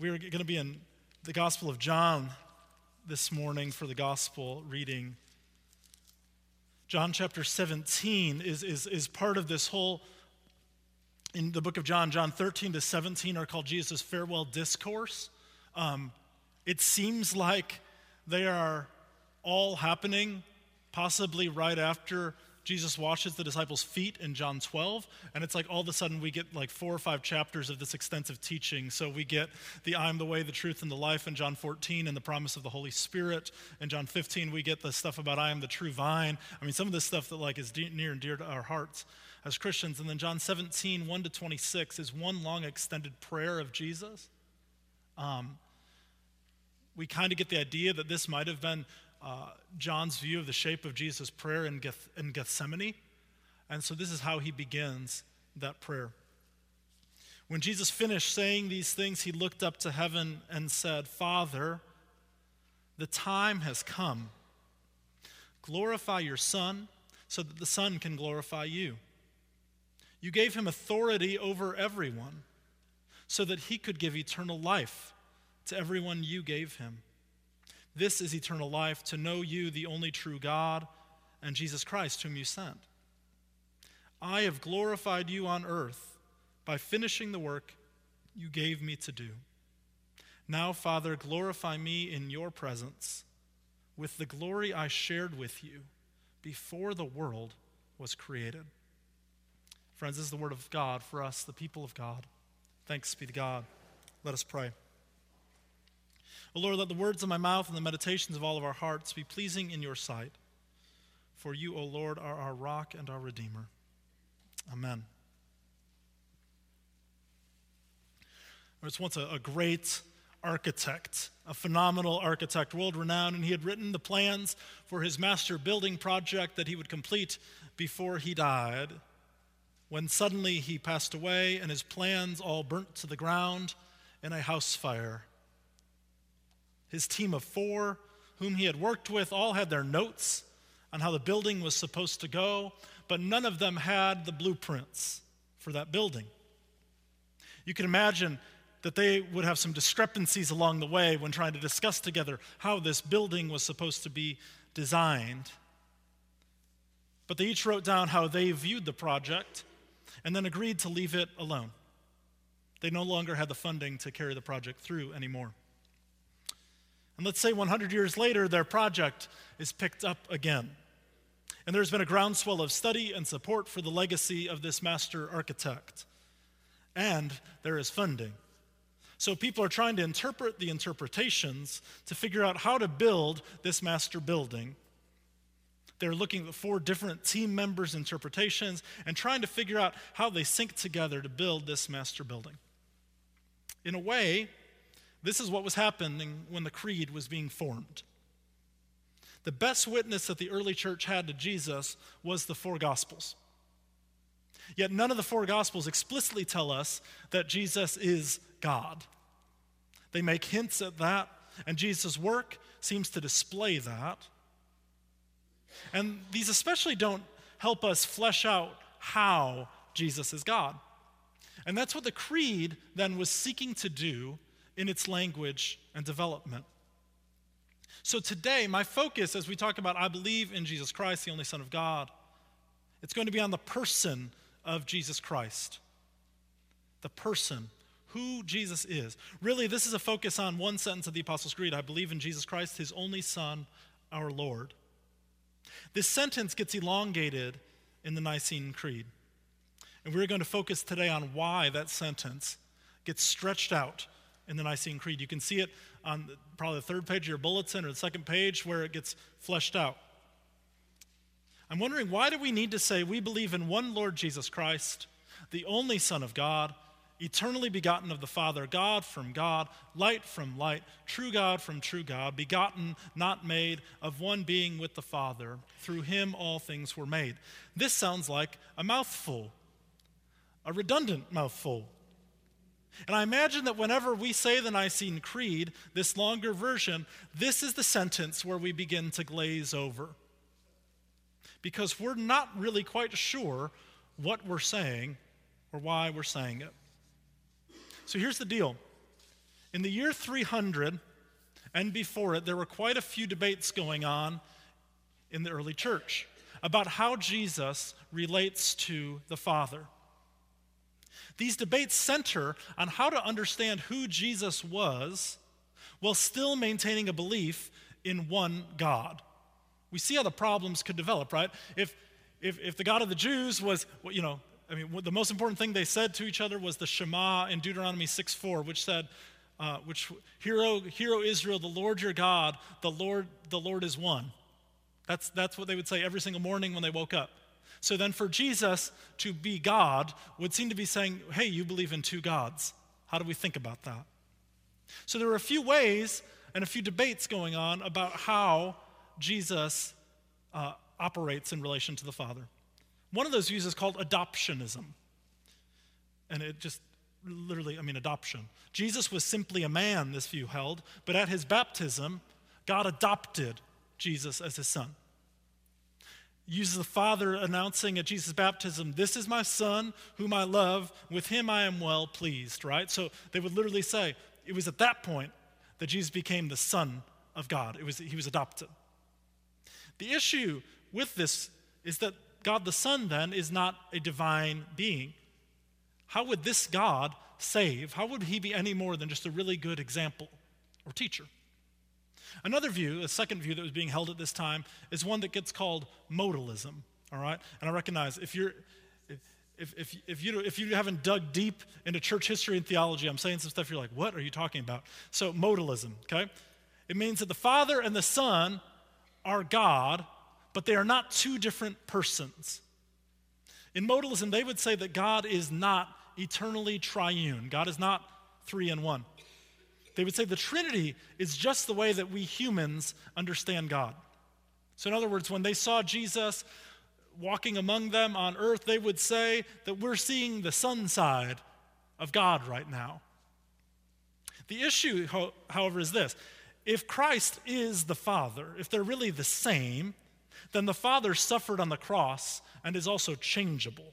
We are going to be in the Gospel of John this morning for the Gospel reading. John chapter 17 is, is, is part of this whole, in the book of John, John 13 to 17 are called Jesus' farewell discourse. Um, it seems like they are all happening possibly right after Jesus washes the disciples' feet in John 12, and it's like all of a sudden we get like four or five chapters of this extensive teaching. So we get the I'm the way, the truth, and the life in John 14, and the promise of the Holy Spirit. In John 15, we get the stuff about I am the true vine. I mean, some of this stuff that like is de- near and dear to our hearts as Christians. And then John 17, 1 to 26 is one long extended prayer of Jesus. Um, we kind of get the idea that this might have been uh, John's view of the shape of Jesus' prayer in, Geth- in Gethsemane. And so this is how he begins that prayer. When Jesus finished saying these things, he looked up to heaven and said, Father, the time has come. Glorify your Son so that the Son can glorify you. You gave him authority over everyone so that he could give eternal life to everyone you gave him. This is eternal life, to know you, the only true God, and Jesus Christ, whom you sent. I have glorified you on earth by finishing the work you gave me to do. Now, Father, glorify me in your presence with the glory I shared with you before the world was created. Friends, this is the word of God for us, the people of God. Thanks be to God. Let us pray. O Lord, let the words of my mouth and the meditations of all of our hearts be pleasing in your sight. For you, O Lord, are our rock and our redeemer. Amen. There was once a, a great architect, a phenomenal architect, world renowned, and he had written the plans for his master building project that he would complete before he died. When suddenly he passed away and his plans all burnt to the ground in a house fire. His team of four, whom he had worked with, all had their notes on how the building was supposed to go, but none of them had the blueprints for that building. You can imagine that they would have some discrepancies along the way when trying to discuss together how this building was supposed to be designed. But they each wrote down how they viewed the project and then agreed to leave it alone. They no longer had the funding to carry the project through anymore. And let's say 100 years later, their project is picked up again. And there's been a groundswell of study and support for the legacy of this master architect. And there is funding. So people are trying to interpret the interpretations to figure out how to build this master building. They're looking at four different team members' interpretations and trying to figure out how they sync together to build this master building. In a way, this is what was happening when the creed was being formed. The best witness that the early church had to Jesus was the four gospels. Yet none of the four gospels explicitly tell us that Jesus is God. They make hints at that, and Jesus' work seems to display that. And these especially don't help us flesh out how Jesus is God. And that's what the creed then was seeking to do in its language and development. So today, my focus as we talk about I believe in Jesus Christ, the only Son of God, it's going to be on the person of Jesus Christ. The person, who Jesus is. Really, this is a focus on one sentence of the Apostles' Creed I believe in Jesus Christ, his only Son, our Lord. This sentence gets elongated in the Nicene Creed. And we're going to focus today on why that sentence gets stretched out in the Nicene Creed. You can see it on probably the third page of your bulletin or the second page where it gets fleshed out. I'm wondering why do we need to say we believe in one Lord Jesus Christ, the only Son of God, eternally begotten of the Father, God from God, light from light, true God from true God, begotten, not made, of one being with the Father. Through him all things were made. This sounds like a mouthful, a redundant mouthful. And I imagine that whenever we say the Nicene Creed, this longer version, this is the sentence where we begin to glaze over. Because we're not really quite sure what we're saying or why we're saying it. So here's the deal In the year 300 and before it, there were quite a few debates going on in the early church about how Jesus relates to the Father. These debates center on how to understand who Jesus was while still maintaining a belief in one God. We see how the problems could develop, right? If, if, if the God of the Jews was, you know, I mean, the most important thing they said to each other was the Shema in Deuteronomy 6 4, which said, uh, which hero, hero Israel, the Lord your God, the Lord, the Lord is one. That's, that's what they would say every single morning when they woke up. So then for Jesus to be God would seem to be saying, hey, you believe in two gods. How do we think about that? So there were a few ways and a few debates going on about how Jesus uh, operates in relation to the Father. One of those views is called adoptionism. And it just literally, I mean, adoption. Jesus was simply a man, this view held, but at his baptism, God adopted Jesus as his son. Uses the Father announcing at Jesus' baptism, This is my Son whom I love, with him I am well pleased, right? So they would literally say, It was at that point that Jesus became the Son of God. It was, he was adopted. The issue with this is that God the Son then is not a divine being. How would this God save? How would he be any more than just a really good example or teacher? Another view, a second view that was being held at this time, is one that gets called modalism. All right? And I recognize if you're if, if, if, you, if you haven't dug deep into church history and theology, I'm saying some stuff you're like, what are you talking about? So, modalism, okay? It means that the Father and the Son are God, but they are not two different persons. In modalism, they would say that God is not eternally triune. God is not three in one. They would say the Trinity is just the way that we humans understand God. So, in other words, when they saw Jesus walking among them on earth, they would say that we're seeing the son side of God right now. The issue, however, is this if Christ is the Father, if they're really the same, then the Father suffered on the cross and is also changeable.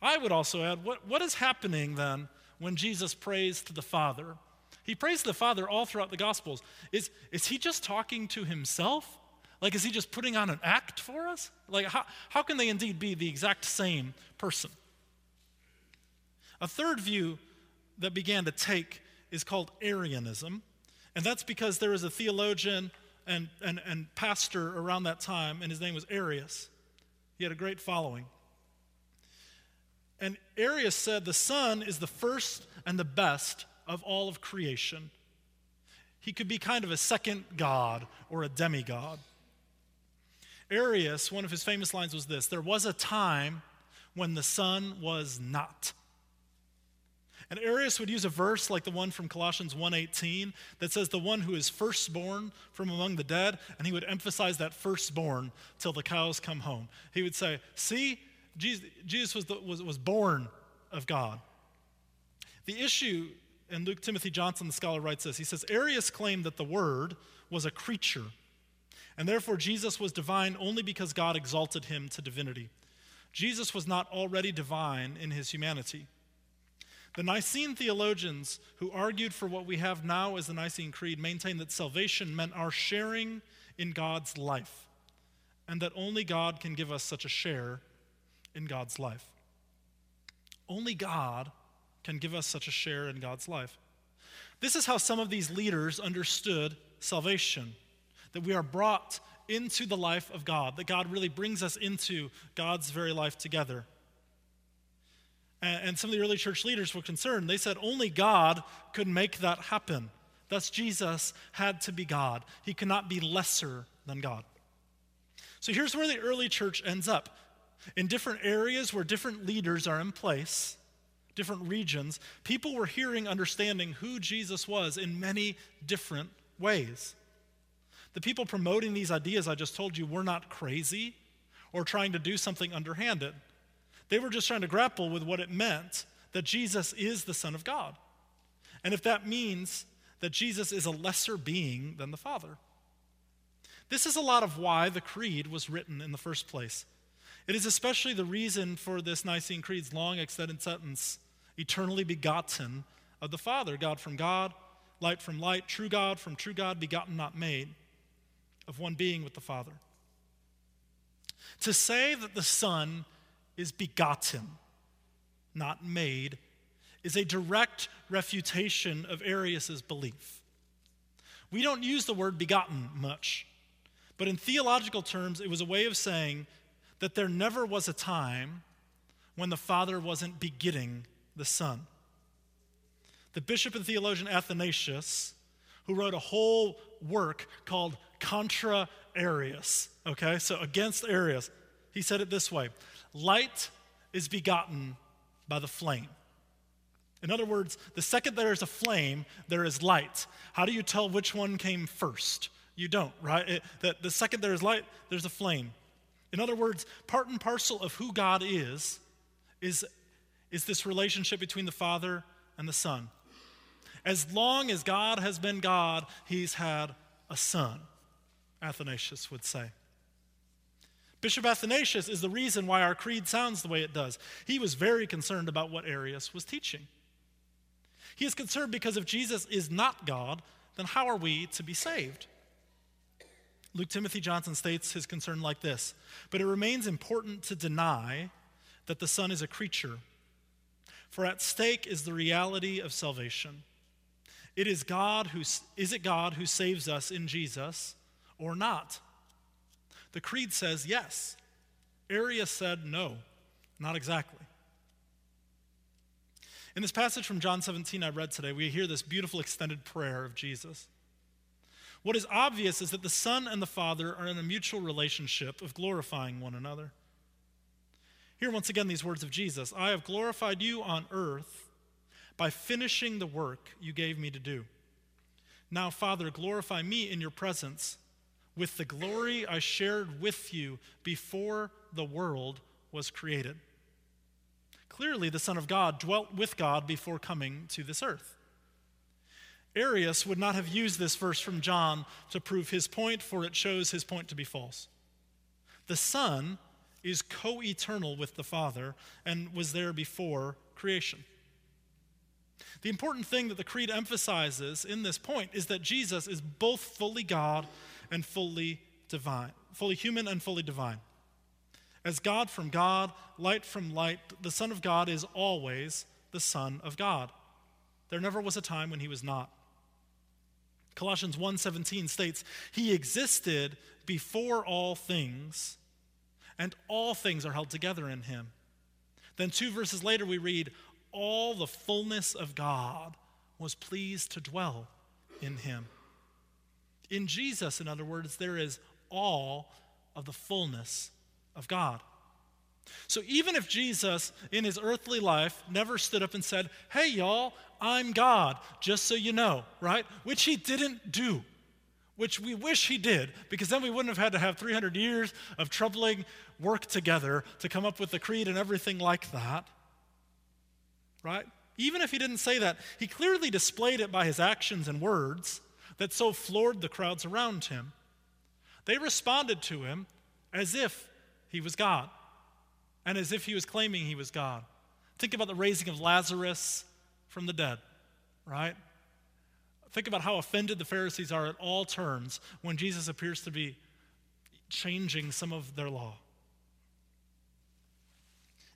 I would also add what, what is happening then when Jesus prays to the Father? He prays to the Father all throughout the Gospels. Is, is he just talking to himself? Like, is he just putting on an act for us? Like, how, how can they indeed be the exact same person? A third view that began to take is called Arianism, and that's because there was a theologian and, and, and pastor around that time, and his name was Arius. He had a great following. And Arius said the Son is the first and the best of all of creation. He could be kind of a second God or a demigod. Arius, one of his famous lines was this There was a time when the Son was not. And Arius would use a verse like the one from Colossians 1:18 that says the one who is firstborn from among the dead and he would emphasize that firstborn till the cows come home. He would say, "See, Jesus was, the, was, was born of God." The issue and Luke Timothy Johnson the scholar writes this. He says Arius claimed that the word was a creature and therefore Jesus was divine only because God exalted him to divinity. Jesus was not already divine in his humanity. The Nicene theologians who argued for what we have now as the Nicene Creed maintained that salvation meant our sharing in God's life, and that only God can give us such a share in God's life. Only God can give us such a share in God's life. This is how some of these leaders understood salvation that we are brought into the life of God, that God really brings us into God's very life together. And, some of the early church leaders were concerned. They said only God could make that happen. Thus, Jesus had to be God. He cannot be lesser than God. So here's where the early church ends up. In different areas where different leaders are in place, different regions, people were hearing, understanding who Jesus was in many different ways. The people promoting these ideas I just told you were not crazy or trying to do something underhanded. They were just trying to grapple with what it meant that Jesus is the Son of God. And if that means that Jesus is a lesser being than the Father. This is a lot of why the Creed was written in the first place. It is especially the reason for this Nicene Creed's long extended sentence eternally begotten, of the Father, God from God, light from light, true God from true God, begotten, not made, of one being with the Father. To say that the Son is begotten, not made, is a direct refutation of Arius' belief. We don't use the word begotten much, but in theological terms, it was a way of saying that there never was a time when the Father wasn't begetting the Son. The bishop and theologian Athanasius, who wrote a whole work called Contra Arius, okay, so against Arius, he said it this way Light is begotten by the flame. In other words, the second there is a flame, there is light. How do you tell which one came first? You don't, right? It, the, the second there is light, there's a flame. In other words, part and parcel of who God is, is, is this relationship between the Father and the Son. As long as God has been God, he's had a son, Athanasius would say. Bishop Athanasius is the reason why our creed sounds the way it does. He was very concerned about what Arius was teaching. He is concerned because if Jesus is not God, then how are we to be saved? Luke Timothy Johnson states his concern like this But it remains important to deny that the Son is a creature, for at stake is the reality of salvation. It is God who is it God who saves us in Jesus or not? The creed says yes. Arius said no, not exactly. In this passage from John 17 I read today, we hear this beautiful extended prayer of Jesus. What is obvious is that the Son and the Father are in a mutual relationship of glorifying one another. Here, once again, these words of Jesus I have glorified you on earth by finishing the work you gave me to do. Now, Father, glorify me in your presence with the glory I shared with you before the world was created. Clearly, the Son of God dwelt with God before coming to this earth. Arius would not have used this verse from John to prove his point, for it shows his point to be false. The Son is co eternal with the Father and was there before creation. The important thing that the Creed emphasizes in this point is that Jesus is both fully God and fully divine, fully human and fully divine. As God from God, light from light, the Son of God is always the Son of God. There never was a time when he was not. Colossians 1:17 states, "He existed before all things, and all things are held together in him." Then 2 verses later we read, "All the fullness of God was pleased to dwell in him." In Jesus, in other words, there is all of the fullness of God. So even if Jesus, in his earthly life, never stood up and said, Hey, y'all, I'm God, just so you know, right? Which he didn't do, which we wish he did, because then we wouldn't have had to have 300 years of troubling work together to come up with the creed and everything like that, right? Even if he didn't say that, he clearly displayed it by his actions and words that so floored the crowds around him. They responded to him as if he was God and as if he was claiming he was God. Think about the raising of Lazarus from the dead, right? Think about how offended the Pharisees are at all turns when Jesus appears to be changing some of their law.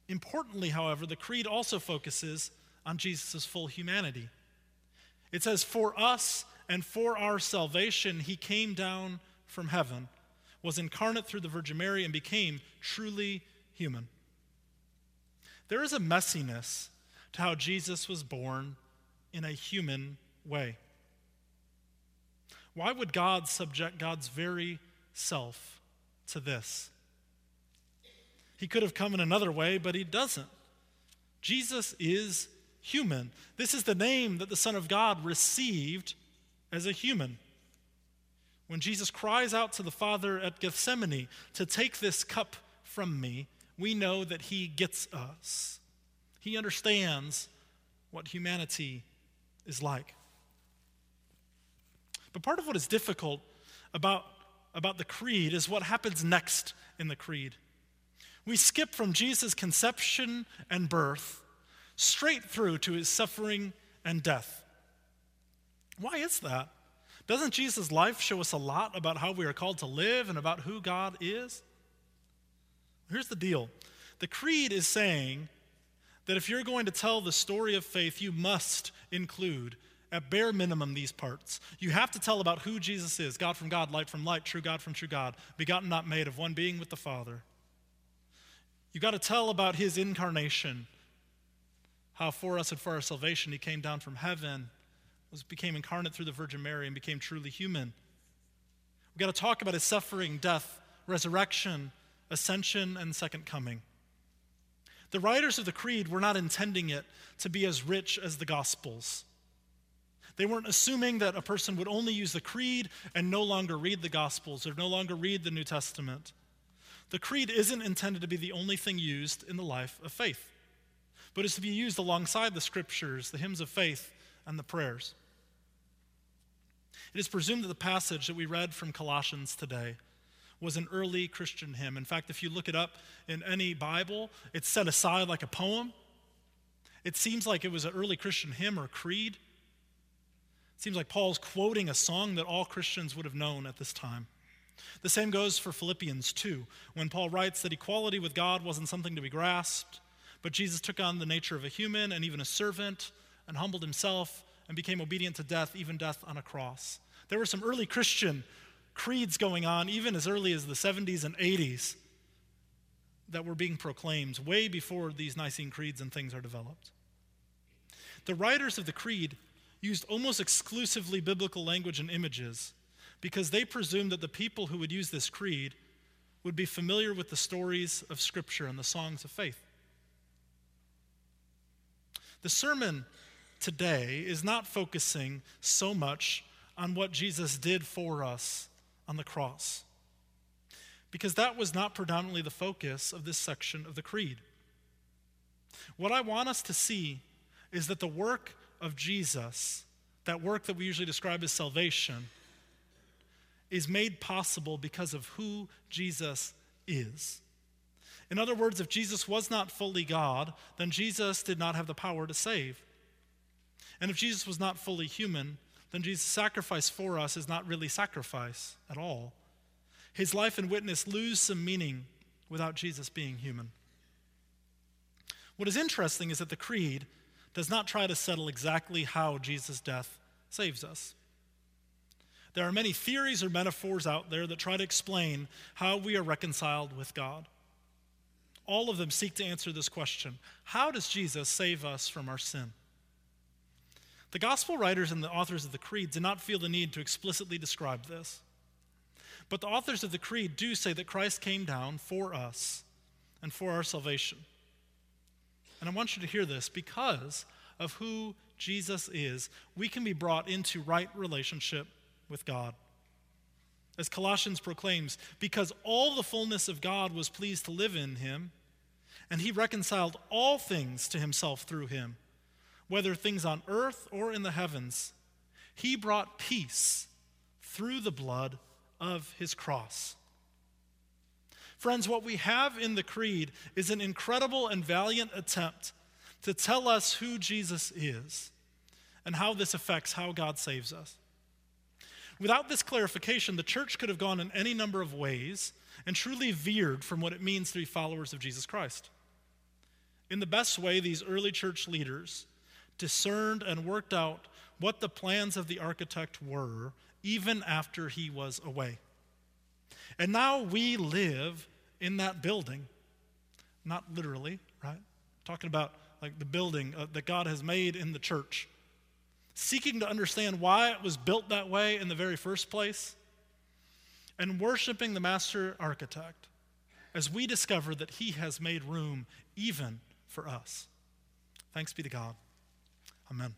Importantly, however, the creed also focuses on Jesus' full humanity. It says, For us and for our salvation, he came down from heaven was incarnate through the Virgin Mary and became truly human. There is a messiness to how Jesus was born in a human way. Why would God subject God's very self to this? He could have come in another way, but he doesn't. Jesus is human. This is the name that the Son of God received as a human. When Jesus cries out to the Father at Gethsemane to take this cup from me, we know that he gets us. He understands what humanity is like. But part of what is difficult about, about the creed is what happens next in the creed. We skip from Jesus' conception and birth straight through to his suffering and death. Why is that? Doesn't Jesus' life show us a lot about how we are called to live and about who God is? Here's the deal the creed is saying that if you're going to tell the story of faith, you must include, at bare minimum, these parts. You have to tell about who Jesus is God from God, light from light, true God from true God, begotten, not made, of one being with the Father. You got to tell about his incarnation, how for us and for our salvation he came down from heaven, was became incarnate through the Virgin Mary and became truly human. We got to talk about his suffering, death, resurrection, ascension, and second coming. The writers of the Creed were not intending it to be as rich as the Gospels. They weren't assuming that a person would only use the Creed and no longer read the Gospels or no longer read the New Testament. The Creed isn't intended to be the only thing used in the life of faith, but is to be used alongside the Scriptures, the hymns of faith, and the prayers. It is presumed that the passage that we read from Colossians today was an early Christian hymn. In fact, if you look it up in any Bible, it's set aside like a poem. It seems like it was an early Christian hymn or creed. It seems like Paul's quoting a song that all Christians would have known at this time. The same goes for Philippians 2, when Paul writes that equality with God wasn't something to be grasped, but Jesus took on the nature of a human and even a servant and humbled himself and became obedient to death, even death on a cross. There were some early Christian creeds going on, even as early as the 70s and 80s, that were being proclaimed way before these Nicene creeds and things are developed. The writers of the creed used almost exclusively biblical language and images because they presumed that the people who would use this creed would be familiar with the stories of Scripture and the songs of faith. The sermon today is not focusing so much on what Jesus did for us on the cross. Because that was not predominantly the focus of this section of the Creed. What I want us to see is that the work of Jesus, that work that we usually describe as salvation, is made possible because of who Jesus is. In other words, if Jesus was not fully God, then Jesus did not have the power to save. And if Jesus was not fully human, then Jesus' sacrifice for us is not really sacrifice at all. His life and witness lose some meaning without Jesus being human. What is interesting is that the Creed does not try to settle exactly how Jesus' death saves us. There are many theories or metaphors out there that try to explain how we are reconciled with God. All of them seek to answer this question How does Jesus save us from our sin? The gospel writers and the authors of the Creed did not feel the need to explicitly describe this. But the authors of the Creed do say that Christ came down for us and for our salvation. And I want you to hear this because of who Jesus is, we can be brought into right relationship with God. As Colossians proclaims, because all the fullness of God was pleased to live in him, and he reconciled all things to himself through him whether things on earth or in the heavens, he brought peace through the blood of his cross. Friends, what we have in the Creed is an incredible and valiant attempt to tell us who Jesus is and how this affects how God saves us. Without this clarification, the church could have gone in any number of ways and truly veered from what it means to be followers of Jesus Christ. In the best way, these early church leaders discerned and worked out what the plans of the architect were even after he was away. And now we live in that building. Not literally, right? Talking about like the building uh, that God has made in the church. Seeking to understand why it was built that way in the very first place. And worshiping the master architect as we discover that he has made room even for us. Thanks be to God. Amen.